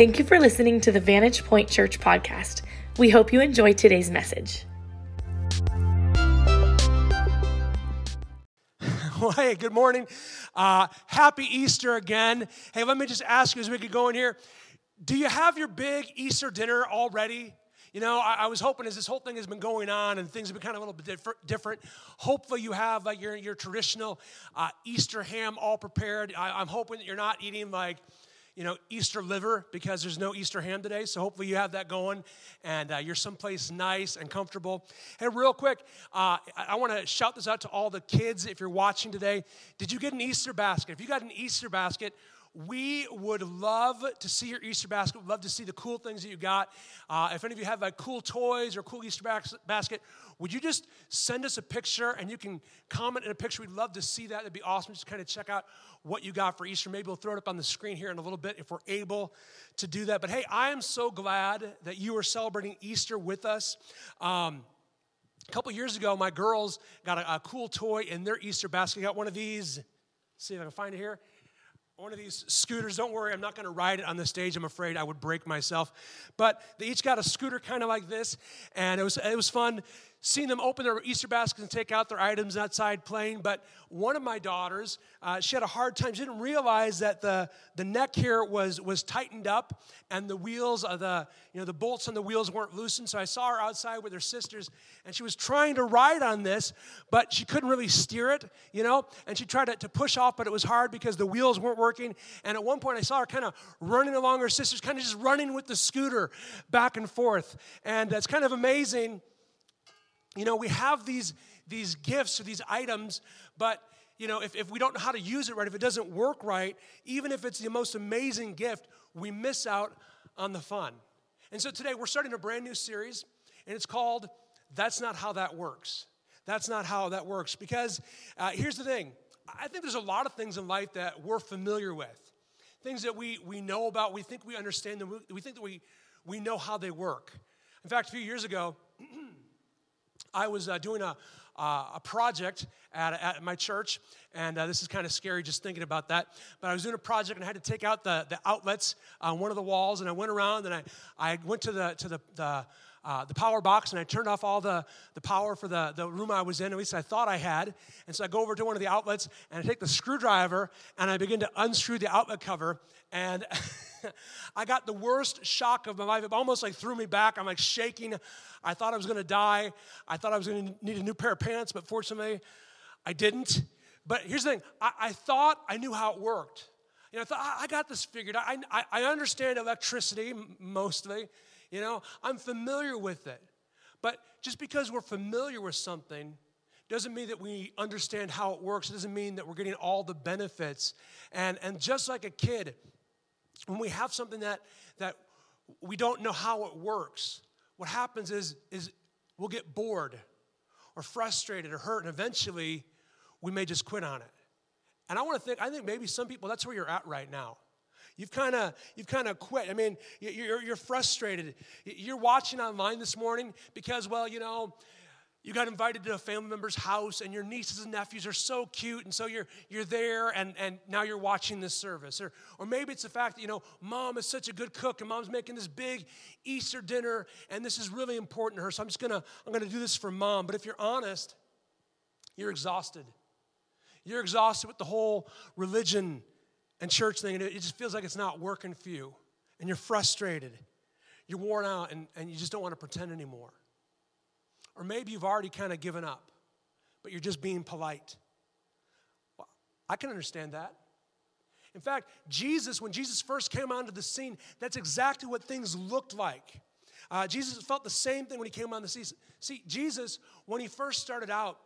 Thank you for listening to the Vantage Point Church podcast. We hope you enjoy today's message. Well, hey, good morning. Uh, happy Easter again. Hey, let me just ask you as we get going here do you have your big Easter dinner already? You know, I, I, was hoping as this whole thing has been going on and things have been kind of a little bit differ, different, hopefully you have like your, your traditional uh, Easter ham all prepared. I, I'm hoping that you're not eating like, you know, Easter liver because there's no Easter ham today. So hopefully you have that going and uh, you're someplace nice and comfortable. Hey, real quick, uh, I, I want to shout this out to all the kids if you're watching today. Did you get an Easter basket? If you got an Easter basket, we would love to see your Easter basket. We'd love to see the cool things that you got. Uh, if any of you have like cool toys or cool Easter basket, would you just send us a picture and you can comment in a picture? We'd love to see that. It'd be awesome. Just kind of check out what you got for Easter. Maybe we'll throw it up on the screen here in a little bit if we're able to do that. But hey, I am so glad that you are celebrating Easter with us. Um, a couple years ago, my girls got a, a cool toy in their Easter basket. Got one of these. Let's see if I can find it here one of these scooters. Don't worry, I'm not going to ride it on the stage. I'm afraid I would break myself. But they each got a scooter kind of like this, and it was it was fun seeing them open their Easter baskets and take out their items outside playing. But one of my daughters, uh, she had a hard time. She didn't realize that the, the neck here was, was tightened up and the wheels, of the, you know, the bolts on the wheels weren't loosened. So I saw her outside with her sisters and she was trying to ride on this, but she couldn't really steer it, you know, and she tried to, to push off, but it was hard because the wheels weren't working. And at one point I saw her kind of running along her sisters, kind of just running with the scooter back and forth. And it's kind of amazing you know, we have these, these gifts or these items, but you know, if, if we don't know how to use it right, if it doesn't work right, even if it's the most amazing gift, we miss out on the fun. And so today we're starting a brand new series, and it's called That's Not How That Works. That's not how that works. Because uh, here's the thing I think there's a lot of things in life that we're familiar with, things that we, we know about, we think we understand them, we think that we, we know how they work. In fact, a few years ago, I was uh, doing a, uh, a project at, at my church, and uh, this is kind of scary just thinking about that. But I was doing a project and I had to take out the, the outlets on one of the walls, and I went around and I, I went to the, to the, the uh, the power box and I turned off all the, the power for the, the room I was in, at least I thought I had. And so I go over to one of the outlets and I take the screwdriver and I begin to unscrew the outlet cover. And I got the worst shock of my life. It almost like threw me back. I'm like shaking. I thought I was going to die. I thought I was going to need a new pair of pants, but fortunately, I didn't. But here's the thing I, I thought I knew how it worked. You know, I thought, I got this figured. I, I, I understand electricity mostly. You know, I'm familiar with it. But just because we're familiar with something doesn't mean that we understand how it works. It doesn't mean that we're getting all the benefits. And, and just like a kid, when we have something that, that we don't know how it works, what happens is, is we'll get bored or frustrated or hurt, and eventually we may just quit on it. And I want to think, I think maybe some people, that's where you're at right now. You've kind of you've kind of quit. I mean, you're, you're frustrated. You're watching online this morning because, well, you know, you got invited to a family member's house and your nieces and nephews are so cute and so you're you're there and, and now you're watching this service or or maybe it's the fact that you know mom is such a good cook and mom's making this big easter dinner and this is really important to her so i'm just gonna i'm gonna do this for mom but if you're honest you're exhausted you're exhausted with the whole religion and church thing, and it just feels like it's not working for you, and you're frustrated, you're worn out, and, and you just don't want to pretend anymore. Or maybe you've already kind of given up, but you're just being polite. Well, I can understand that. In fact, Jesus, when Jesus first came onto the scene, that's exactly what things looked like. Uh, Jesus felt the same thing when he came on the scene. See, Jesus, when he first started out,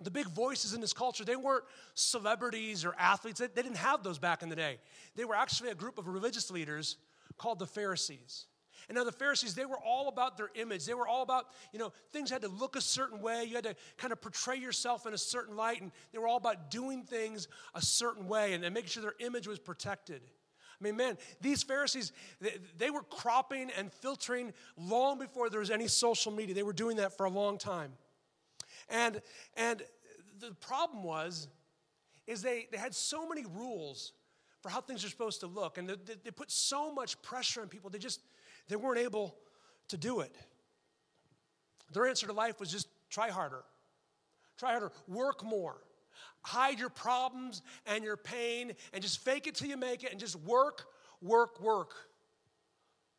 the big voices in this culture, they weren't celebrities or athletes. They, they didn't have those back in the day. They were actually a group of religious leaders called the Pharisees. And now the Pharisees, they were all about their image. They were all about, you know, things had to look a certain way. You had to kind of portray yourself in a certain light. And they were all about doing things a certain way and, and making sure their image was protected. I mean, man, these Pharisees, they, they were cropping and filtering long before there was any social media. They were doing that for a long time. And, and the problem was, is they, they had so many rules for how things are supposed to look. And they, they put so much pressure on people, they just they weren't able to do it. Their answer to life was just try harder. Try harder, work more. Hide your problems and your pain and just fake it till you make it and just work, work, work.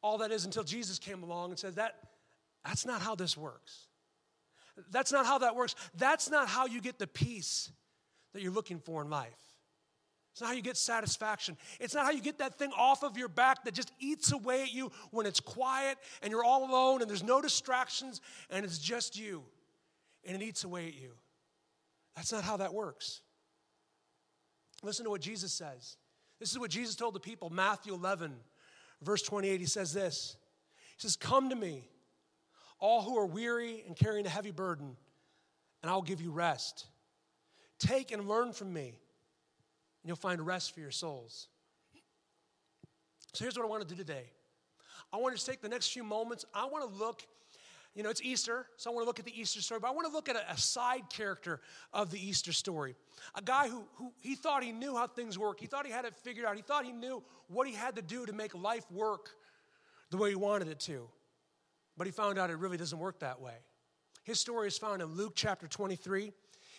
All that is until Jesus came along and said that that's not how this works. That's not how that works. That's not how you get the peace that you're looking for in life. It's not how you get satisfaction. It's not how you get that thing off of your back that just eats away at you when it's quiet and you're all alone and there's no distractions and it's just you and it eats away at you. That's not how that works. Listen to what Jesus says. This is what Jesus told the people, Matthew 11, verse 28. He says this He says, Come to me, all who are weary and carrying a heavy burden, and I'll give you rest. Take and learn from me, and you'll find rest for your souls. So here's what I want to do today. I want to take the next few moments. I want to look, you know, it's Easter, so I want to look at the Easter story, but I want to look at a, a side character of the Easter story. A guy who, who he thought he knew how things work. He thought he had it figured out. He thought he knew what he had to do to make life work the way he wanted it to. But he found out it really doesn't work that way. His story is found in Luke chapter 23.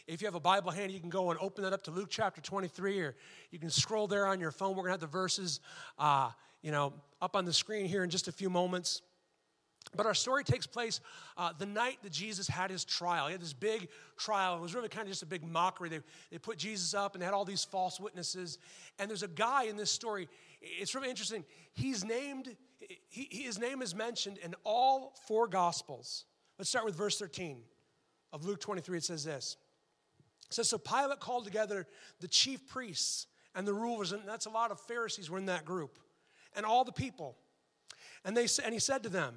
If you have a Bible handy, you can go and open that up to Luke chapter 23, or you can scroll there on your phone. We're going to have the verses, uh, you know, up on the screen here in just a few moments. But our story takes place uh, the night that Jesus had his trial. He had this big trial. It was really kind of just a big mockery. They, they put Jesus up and they had all these false witnesses. And there's a guy in this story. It's really interesting. He's named, he, his name is mentioned in all four Gospels. Let's start with verse 13 of Luke 23. It says this it says, So Pilate called together the chief priests and the rulers, and that's a lot of Pharisees were in that group, and all the people. And, they, and he said to them,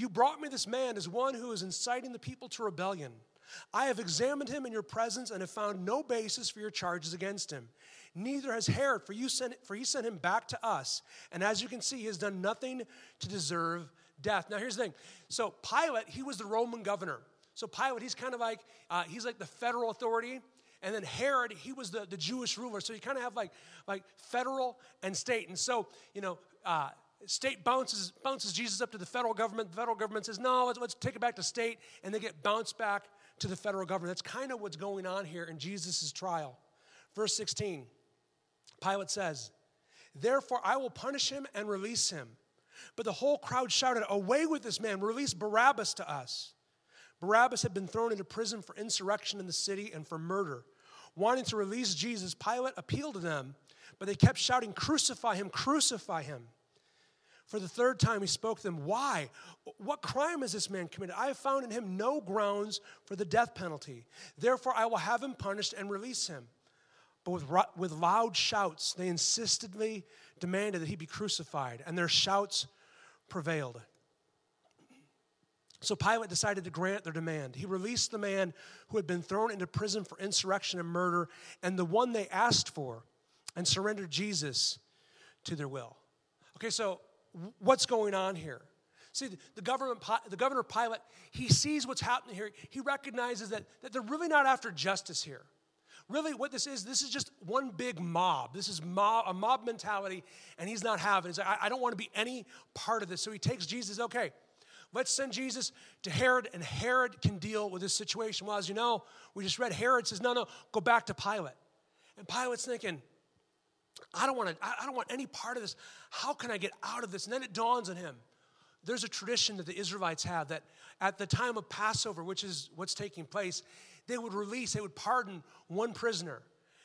You brought me this man as one who is inciting the people to rebellion. I have examined him in your presence and have found no basis for your charges against him. Neither has Herod, for, you sent, for he sent him back to us. And as you can see, he has done nothing to deserve death. Now, here's the thing. So, Pilate, he was the Roman governor. So Pilate, he's kind of like, uh, he's like the federal authority. And then Herod, he was the, the Jewish ruler. So you kind of have like, like federal and state. And so, you know, uh, state bounces, bounces Jesus up to the federal government. The federal government says, no, let's, let's take it back to state. And they get bounced back to the federal government. That's kind of what's going on here in Jesus' trial. Verse 16, Pilate says, Therefore I will punish him and release him. But the whole crowd shouted, Away with this man, release Barabbas to us. Barabbas had been thrown into prison for insurrection in the city and for murder. Wanting to release Jesus, Pilate appealed to them, but they kept shouting, Crucify him, crucify him. For the third time, he spoke to them, Why? What crime has this man committed? I have found in him no grounds for the death penalty. Therefore, I will have him punished and release him. But with, with loud shouts, they insistently demanded that he be crucified, and their shouts prevailed. So Pilate decided to grant their demand. He released the man who had been thrown into prison for insurrection and murder, and the one they asked for, and surrendered Jesus to their will. Okay, so what's going on here? See, the, government, the governor Pilate, he sees what's happening here. He recognizes that, that they're really not after justice here. Really, what this is, this is just one big mob. This is mob, a mob mentality, and he's not having it. He's like, I, I don't want to be any part of this. So he takes Jesus, okay, Let's send Jesus to Herod, and Herod can deal with this situation. Well, as you know, we just read Herod says, No, no, go back to Pilate. And Pilate's thinking, I don't want to, I don't want any part of this. How can I get out of this? And then it dawns on him. There's a tradition that the Israelites have that at the time of Passover, which is what's taking place, they would release, they would pardon one prisoner.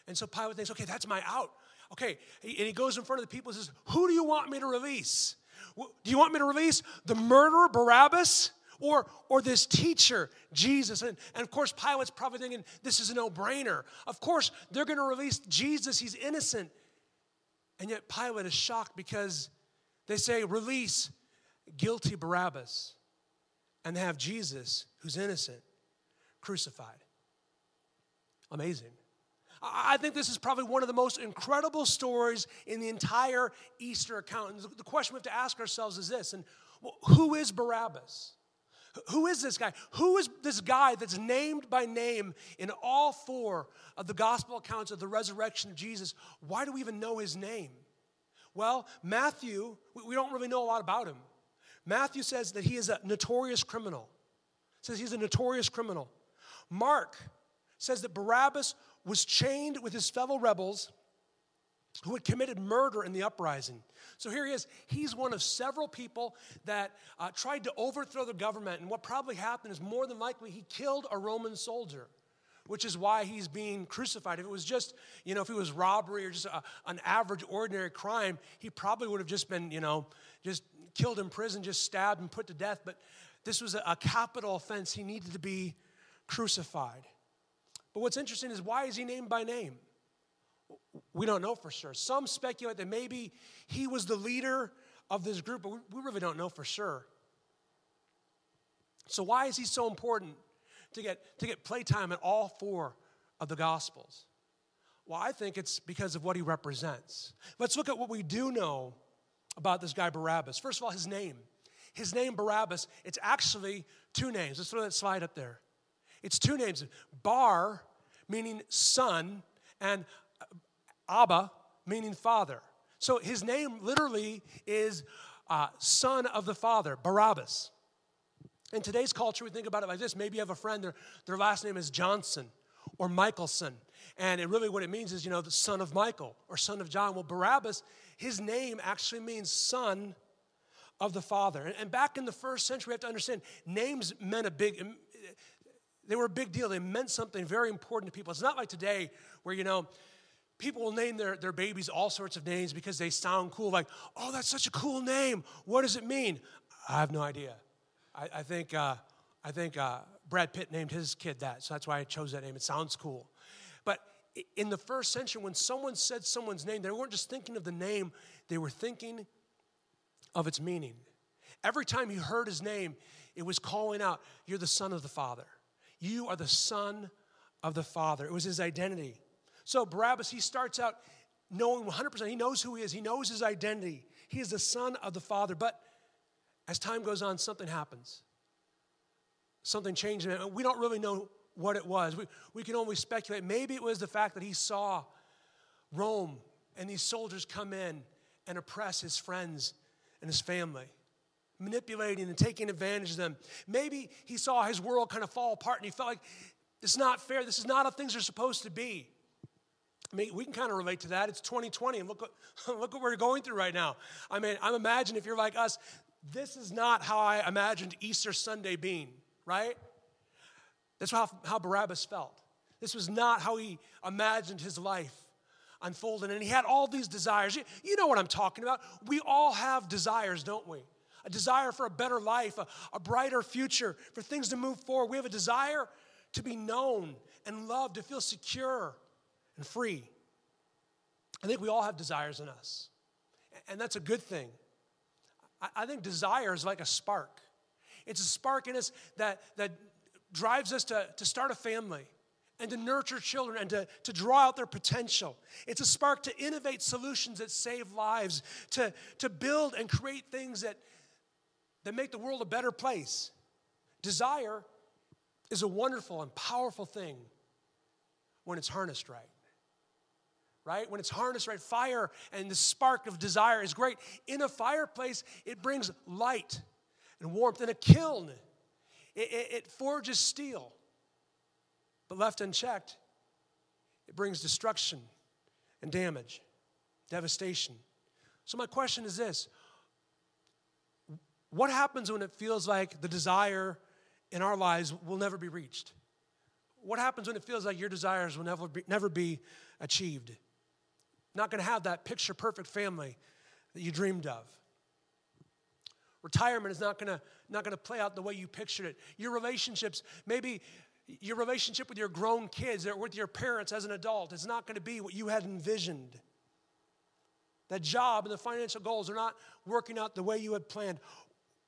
And so Pilate thinks, okay, that's my out. Okay, and he goes in front of the people and says, Who do you want me to release? Do you want me to release the murderer, Barabbas? Or, or this teacher, Jesus. And, and of course, Pilate's probably thinking this is a no brainer. Of course, they're going to release Jesus. He's innocent. And yet, Pilate is shocked because they say, release guilty Barabbas. And they have Jesus, who's innocent, crucified. Amazing. I think this is probably one of the most incredible stories in the entire Easter account. And the question we have to ask ourselves is this and who is Barabbas? Who is this guy? Who is this guy that's named by name in all four of the gospel accounts of the resurrection of Jesus? Why do we even know his name? Well, Matthew, we don't really know a lot about him. Matthew says that he is a notorious criminal. Says he's a notorious criminal. Mark says that Barabbas was chained with his fellow rebels who had committed murder in the uprising. So here he is. He's one of several people that uh, tried to overthrow the government. And what probably happened is more than likely he killed a Roman soldier, which is why he's being crucified. If it was just, you know, if it was robbery or just a, an average, ordinary crime, he probably would have just been, you know, just killed in prison, just stabbed and put to death. But this was a, a capital offense. He needed to be crucified. But what's interesting is why is he named by name? We don't know for sure. Some speculate that maybe he was the leader of this group, but we really don't know for sure. So, why is he so important to get, to get playtime in all four of the Gospels? Well, I think it's because of what he represents. Let's look at what we do know about this guy, Barabbas. First of all, his name. His name, Barabbas, it's actually two names. Let's throw that slide up there. It's two names Bar, meaning son, and Abba, meaning father. So his name literally is uh, son of the father, Barabbas. In today's culture, we think about it like this. Maybe you have a friend, their, their last name is Johnson or Michelson. And it really what it means is, you know, the son of Michael or son of John. Well, Barabbas, his name actually means son of the father. And, and back in the first century, we have to understand names meant a big, they were a big deal. They meant something very important to people. It's not like today where, you know, people will name their, their babies all sorts of names because they sound cool, like, oh, that's such a cool name. What does it mean? I have no idea. I, I think, uh, I think uh, Brad Pitt named his kid that, so that's why I chose that name. It sounds cool. But in the first century, when someone said someone's name, they weren't just thinking of the name, they were thinking of its meaning. Every time you heard his name, it was calling out, You're the son of the Father. You are the son of the Father. It was his identity. So Barabbas, he starts out knowing 100%, he knows who he is, he knows his identity. He is the son of the Father. But as time goes on, something happens. Something changed. And we don't really know what it was. We, we can only speculate. Maybe it was the fact that he saw Rome and these soldiers come in and oppress his friends and his family, manipulating and taking advantage of them. Maybe he saw his world kind of fall apart and he felt like it's not fair. This is not how things are supposed to be. We can kind of relate to that. It's 2020, and look what, look what we're going through right now. I mean, I'm imagining if you're like us, this is not how I imagined Easter Sunday being, right? That's how, how Barabbas felt. This was not how he imagined his life unfolding. And he had all these desires. You, you know what I'm talking about. We all have desires, don't we? A desire for a better life, a, a brighter future, for things to move forward. We have a desire to be known and loved, to feel secure and free. I think we all have desires in us, and that's a good thing. I think desire is like a spark. It's a spark in us that, that drives us to, to start a family and to nurture children and to, to draw out their potential. It's a spark to innovate solutions that save lives, to, to build and create things that, that make the world a better place. Desire is a wonderful and powerful thing when it's harnessed right. Right? When it's harnessed right, fire and the spark of desire is great. In a fireplace, it brings light and warmth. In a kiln, it, it, it forges steel. But left unchecked, it brings destruction and damage, devastation. So, my question is this What happens when it feels like the desire in our lives will never be reached? What happens when it feels like your desires will never be, never be achieved? Not going to have that picture perfect family that you dreamed of. Retirement is not going to not going to play out the way you pictured it. Your relationships, maybe your relationship with your grown kids or with your parents as an adult is not going to be what you had envisioned. That job and the financial goals are not working out the way you had planned.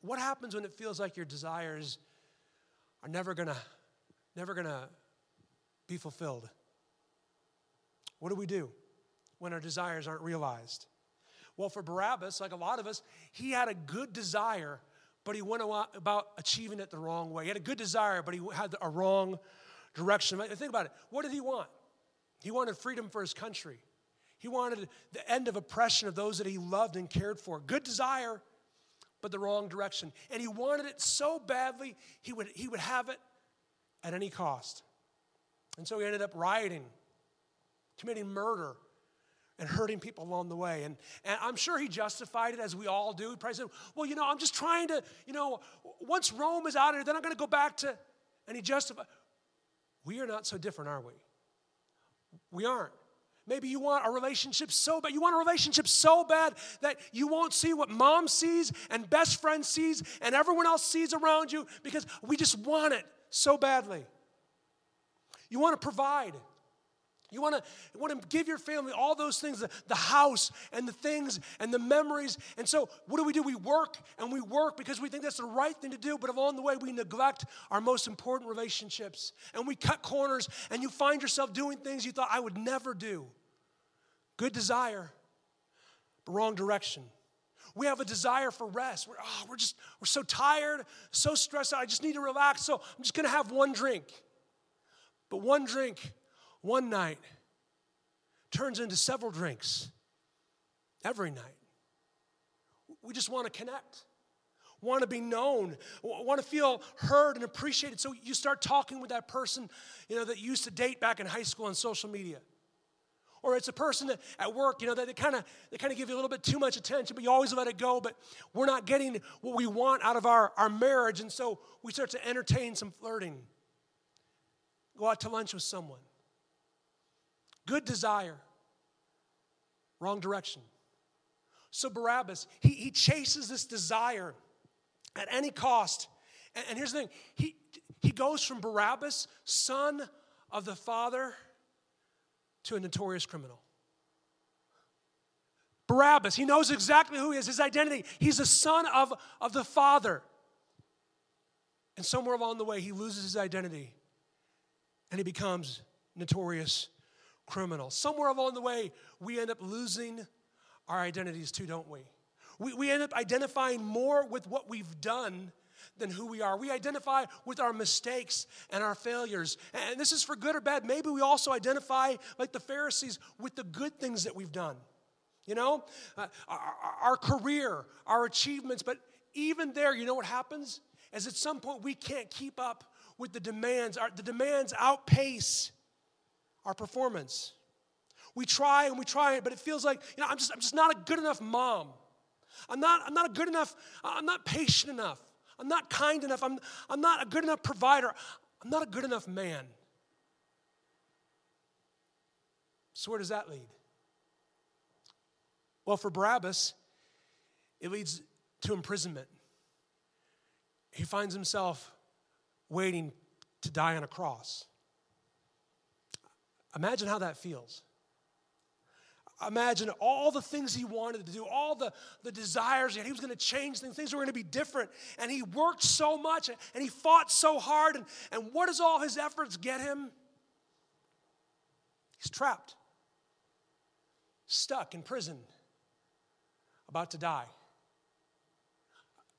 What happens when it feels like your desires are never gonna, never gonna be fulfilled? What do we do when our desires aren't realized? Well, for Barabbas, like a lot of us, he had a good desire, but he went about achieving it the wrong way. He had a good desire, but he had a wrong direction. Think about it. What did he want? He wanted freedom for his country. He wanted the end of oppression of those that he loved and cared for. Good desire, but the wrong direction. And he wanted it so badly, he would, he would have it at any cost. And so he ended up rioting, committing murder, and hurting people along the way. And, and I'm sure he justified it as we all do. He probably said, Well, you know, I'm just trying to, you know, once Rome is out of here, then I'm going to go back to, and he justified. We are not so different, are we? We aren't. Maybe you want a relationship so bad. You want a relationship so bad that you won't see what mom sees and best friend sees and everyone else sees around you because we just want it so badly. You want to provide. You want to, want to give your family all those things the, the house and the things and the memories. And so, what do we do? We work and we work because we think that's the right thing to do, but along the way, we neglect our most important relationships and we cut corners, and you find yourself doing things you thought I would never do. Good desire, but wrong direction. We have a desire for rest. We're, oh, we're just, we're so tired, so stressed out. I just need to relax, so I'm just going to have one drink. But one drink one night turns into several drinks every night. We just want to connect, want to be known, want to feel heard and appreciated. So you start talking with that person, you know, that used to date back in high school on social media. Or it's a person that, at work, you know, that they kind of they kind of give you a little bit too much attention, but you always let it go. But we're not getting what we want out of our, our marriage, and so we start to entertain some flirting. Go out to lunch with someone good desire, wrong direction. So Barabbas, he, he chases this desire at any cost. And, and here's the thing he, he goes from Barabbas, son of the father, to a notorious criminal. Barabbas, he knows exactly who he is, his identity. He's a son of, of the father. And somewhere along the way, he loses his identity and he becomes notorious criminal. Somewhere along the way, we end up losing our identities too, don't we? We, we end up identifying more with what we've done than who we are. We identify with our mistakes and our failures. And this is for good or bad. Maybe we also identify, like the Pharisees, with the good things that we've done. You know, uh, our, our career, our achievements. But even there, you know what happens? Is at some point we can't keep up with the demands. Our, the demands outpace our performance. We try and we try, but it feels like, you know, I'm just, I'm just not a good enough mom. I'm not, I'm not a good enough, I'm not patient enough. I'm not kind enough. I'm, I'm not a good enough provider. I'm not a good enough man. So, where does that lead? Well, for Barabbas, it leads to imprisonment. He finds himself waiting to die on a cross. Imagine how that feels. Imagine all the things he wanted to do, all the, the desires he had. He was going to change things, things were going to be different. And he worked so much and he fought so hard. And, and what does all his efforts get him? He's trapped, stuck in prison, about to die.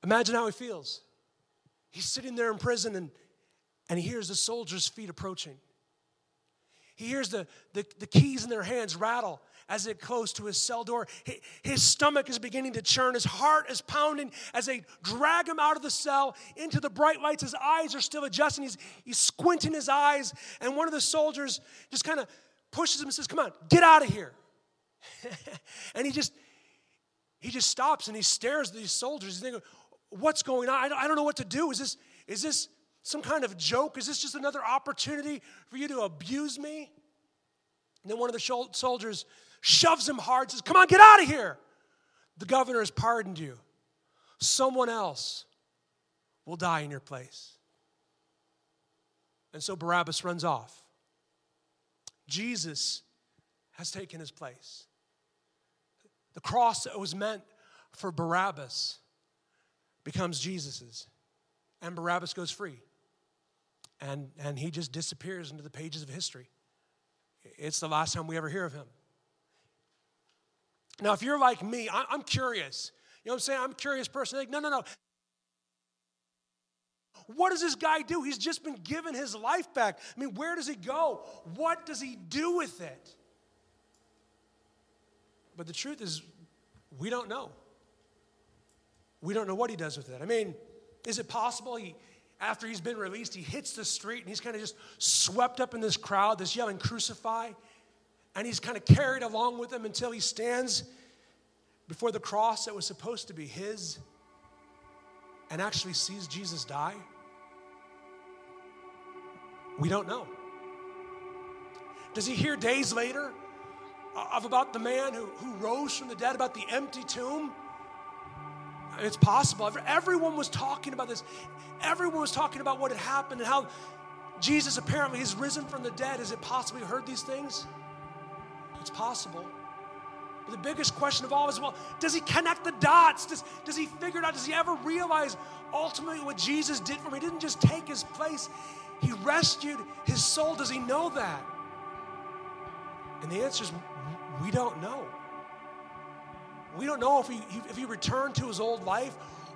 Imagine how he feels. He's sitting there in prison and, and he hears the soldiers' feet approaching. He hears the, the, the keys in their hands rattle as they close to his cell door. His stomach is beginning to churn. His heart is pounding as they drag him out of the cell into the bright lights. His eyes are still adjusting. He's, he's squinting his eyes. And one of the soldiers just kind of pushes him and says, Come on, get out of here. and he just, he just stops and he stares at these soldiers. He's thinking, What's going on? I don't know what to do. Is this, is this, some kind of joke? Is this just another opportunity for you to abuse me? And then one of the soldiers shoves him hard, says, Come on, get out of here. The governor has pardoned you. Someone else will die in your place. And so Barabbas runs off. Jesus has taken his place. The cross that was meant for Barabbas becomes Jesus's, and Barabbas goes free and, and he just disappears into the pages of history. It's the last time we ever hear of him. Now, if you're like me, I'm curious. You know what I'm saying? I'm a curious person. Like, no, no, no. What does this guy do? He's just been given his life back. I mean, where does he go? What does he do with it? But the truth is, we don't know. We don't know what he does with it. I mean, is it possible he, after he's been released, he hits the street and he's kind of just swept up in this crowd, this yelling, crucify, and he's kind of carried along with them until he stands before the cross that was supposed to be his and actually sees Jesus die? We don't know. Does he hear days later uh, of about the man who, who rose from the dead, about the empty tomb? It's possible. Everyone was talking about this. Everyone was talking about what had happened and how Jesus apparently has risen from the dead. Is it possible he heard these things? It's possible. But the biggest question of all is well, does he connect the dots? Does, does he figure it out? Does he ever realize ultimately what Jesus did for him? He didn't just take his place, he rescued his soul. Does he know that? And the answer is we don't know. We don't know if he, if he returned to his old life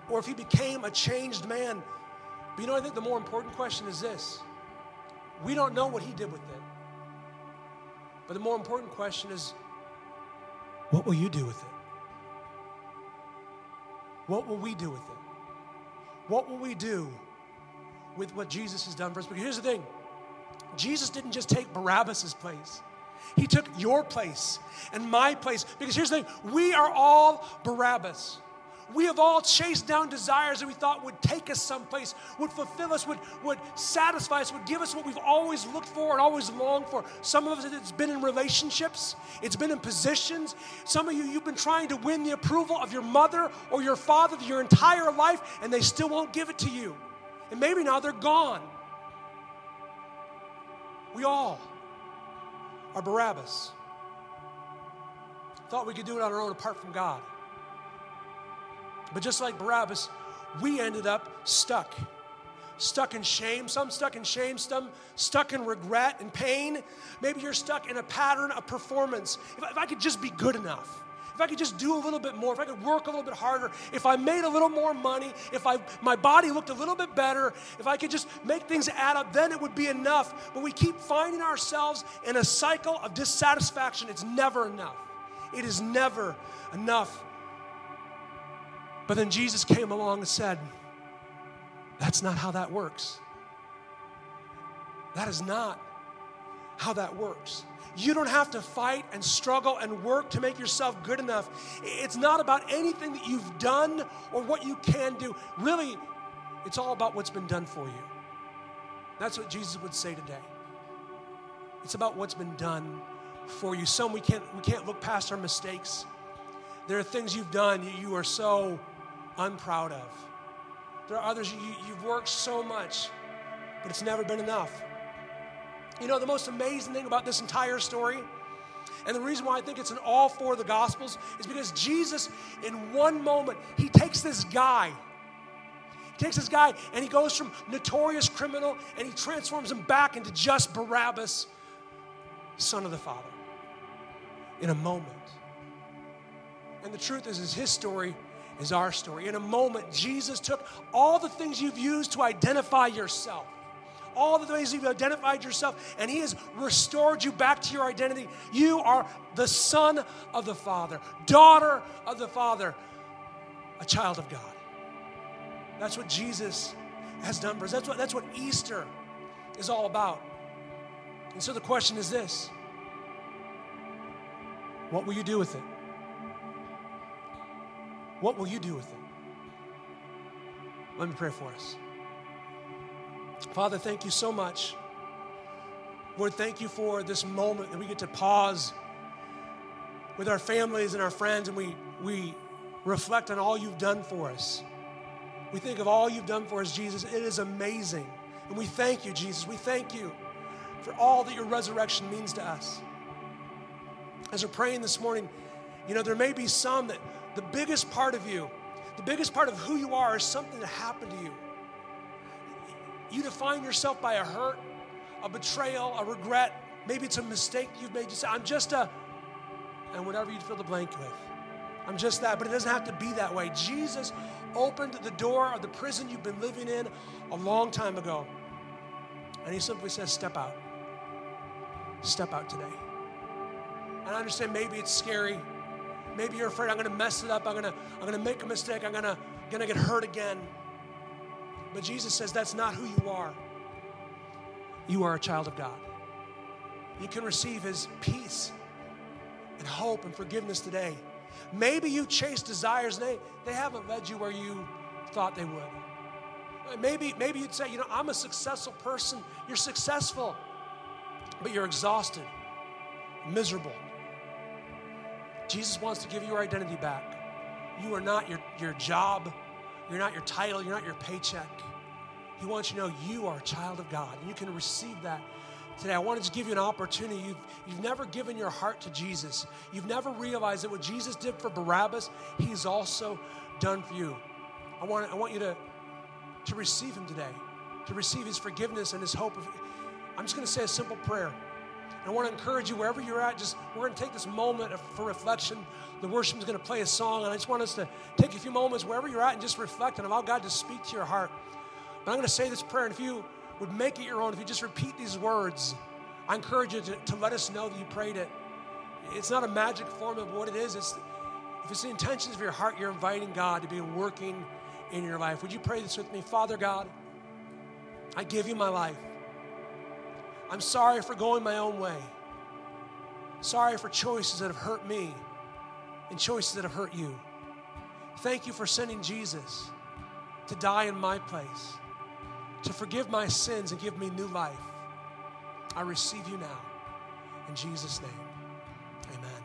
or if he became a changed man. But you know, I think the more important question is this we don't know what he did with it. But the more important question is what will you do with it? What will we do with it? What will we do with what Jesus has done for us? Because here's the thing Jesus didn't just take Barabbas' place. He took your place and my place. Because here's the thing we are all Barabbas. We have all chased down desires that we thought would take us someplace, would fulfill us, would, would satisfy us, would give us what we've always looked for and always longed for. Some of us, it's been in relationships, it's been in positions. Some of you, you've been trying to win the approval of your mother or your father your entire life, and they still won't give it to you. And maybe now they're gone. We all are Barabbas. Thought we could do it on our own apart from God. But just like Barabbas, we ended up stuck. Stuck in shame, some stuck in shame, some stuck in regret and pain. Maybe you're stuck in a pattern of performance. If if I could just be good enough, if I could just do a little bit more, if I could work a little bit harder, if I made a little more money, if I, my body looked a little bit better, if I could just make things add up, then it would be enough. But we keep finding ourselves in a cycle of dissatisfaction. It's never enough. It is never enough. But then Jesus came along and said, That's not how that works. That is not how that works. You don't have to fight and struggle and work to make yourself good enough. It's not about anything that you've done or what you can do. Really, it's all about what's been done for you. That's what Jesus would say today. It's about what's been done for you. Some we can't we can't look past our mistakes. There are things you've done you are so unproud of. There are others you, you've worked so much, but it's never been enough. You know, the most amazing thing about this entire story, and the reason why I think it's in all four of the Gospels, is because Jesus, in one moment, he takes this guy. He takes this guy and he goes from notorious criminal and he transforms him back into just Barabbas, son of the Father, in a moment. And the truth is, is his story is our story. In a moment, Jesus took all the things you've used to identify yourself all the ways you've identified yourself, and He has restored you back to your identity. You are the son of the Father, daughter of the Father, a child of God. That's what Jesus has done for us. That's what, that's what Easter is all about. And so the question is this What will you do with it? What will you do with it? Let me pray for us. Father, thank you so much. Lord, thank you for this moment that we get to pause with our families and our friends and we, we reflect on all you've done for us. We think of all you've done for us, Jesus. It is amazing. And we thank you, Jesus. We thank you for all that your resurrection means to us. As we're praying this morning, you know, there may be some that the biggest part of you, the biggest part of who you are is something that happened to you. You define yourself by a hurt, a betrayal, a regret. Maybe it's a mistake you've made. You say, I'm just a, and whatever you fill the blank with. I'm just that, but it doesn't have to be that way. Jesus opened the door of the prison you've been living in a long time ago. And he simply says, Step out. Step out today. And I understand maybe it's scary. Maybe you're afraid I'm going to mess it up. I'm going to, I'm going to make a mistake. I'm going to, going to get hurt again. But Jesus says that's not who you are. You are a child of God. You can receive His peace and hope and forgiveness today. Maybe you chase desires and they, they haven't led you where you thought they would. Maybe, maybe you'd say, you know, I'm a successful person. You're successful, but you're exhausted, miserable. Jesus wants to give you your identity back. You are not your, your job, you're not your title, you're not your paycheck. He wants you to know you are a child of God, and you can receive that today. I wanted to give you an opportunity. You've, you've never given your heart to Jesus, you've never realized that what Jesus did for Barabbas, He's also done for you. I want, I want you to, to receive Him today, to receive His forgiveness and His hope. I'm just going to say a simple prayer. I want to encourage you wherever you're at, just we're going to take this moment for reflection. The worship is going to play a song, and I just want us to take a few moments wherever you're at and just reflect and allow God to speak to your heart. But I'm going to say this prayer, and if you would make it your own, if you just repeat these words, I encourage you to, to let us know that you prayed it. It's not a magic formula, but what it is, it's if it's the intentions of your heart, you're inviting God to be working in your life. Would you pray this with me? Father God, I give you my life. I'm sorry for going my own way. Sorry for choices that have hurt me and choices that have hurt you. Thank you for sending Jesus to die in my place, to forgive my sins and give me new life. I receive you now. In Jesus' name, amen.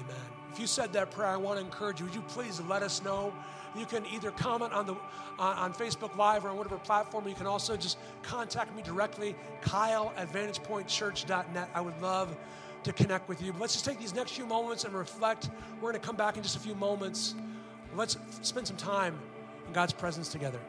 Amen. If you said that prayer, I want to encourage you. Would you please let us know? You can either comment on the on, on Facebook Live or on whatever platform. You can also just contact me directly, Kyle at VantagePointChurch.net. I would love to connect with you. But let's just take these next few moments and reflect. We're going to come back in just a few moments. Let's spend some time in God's presence together.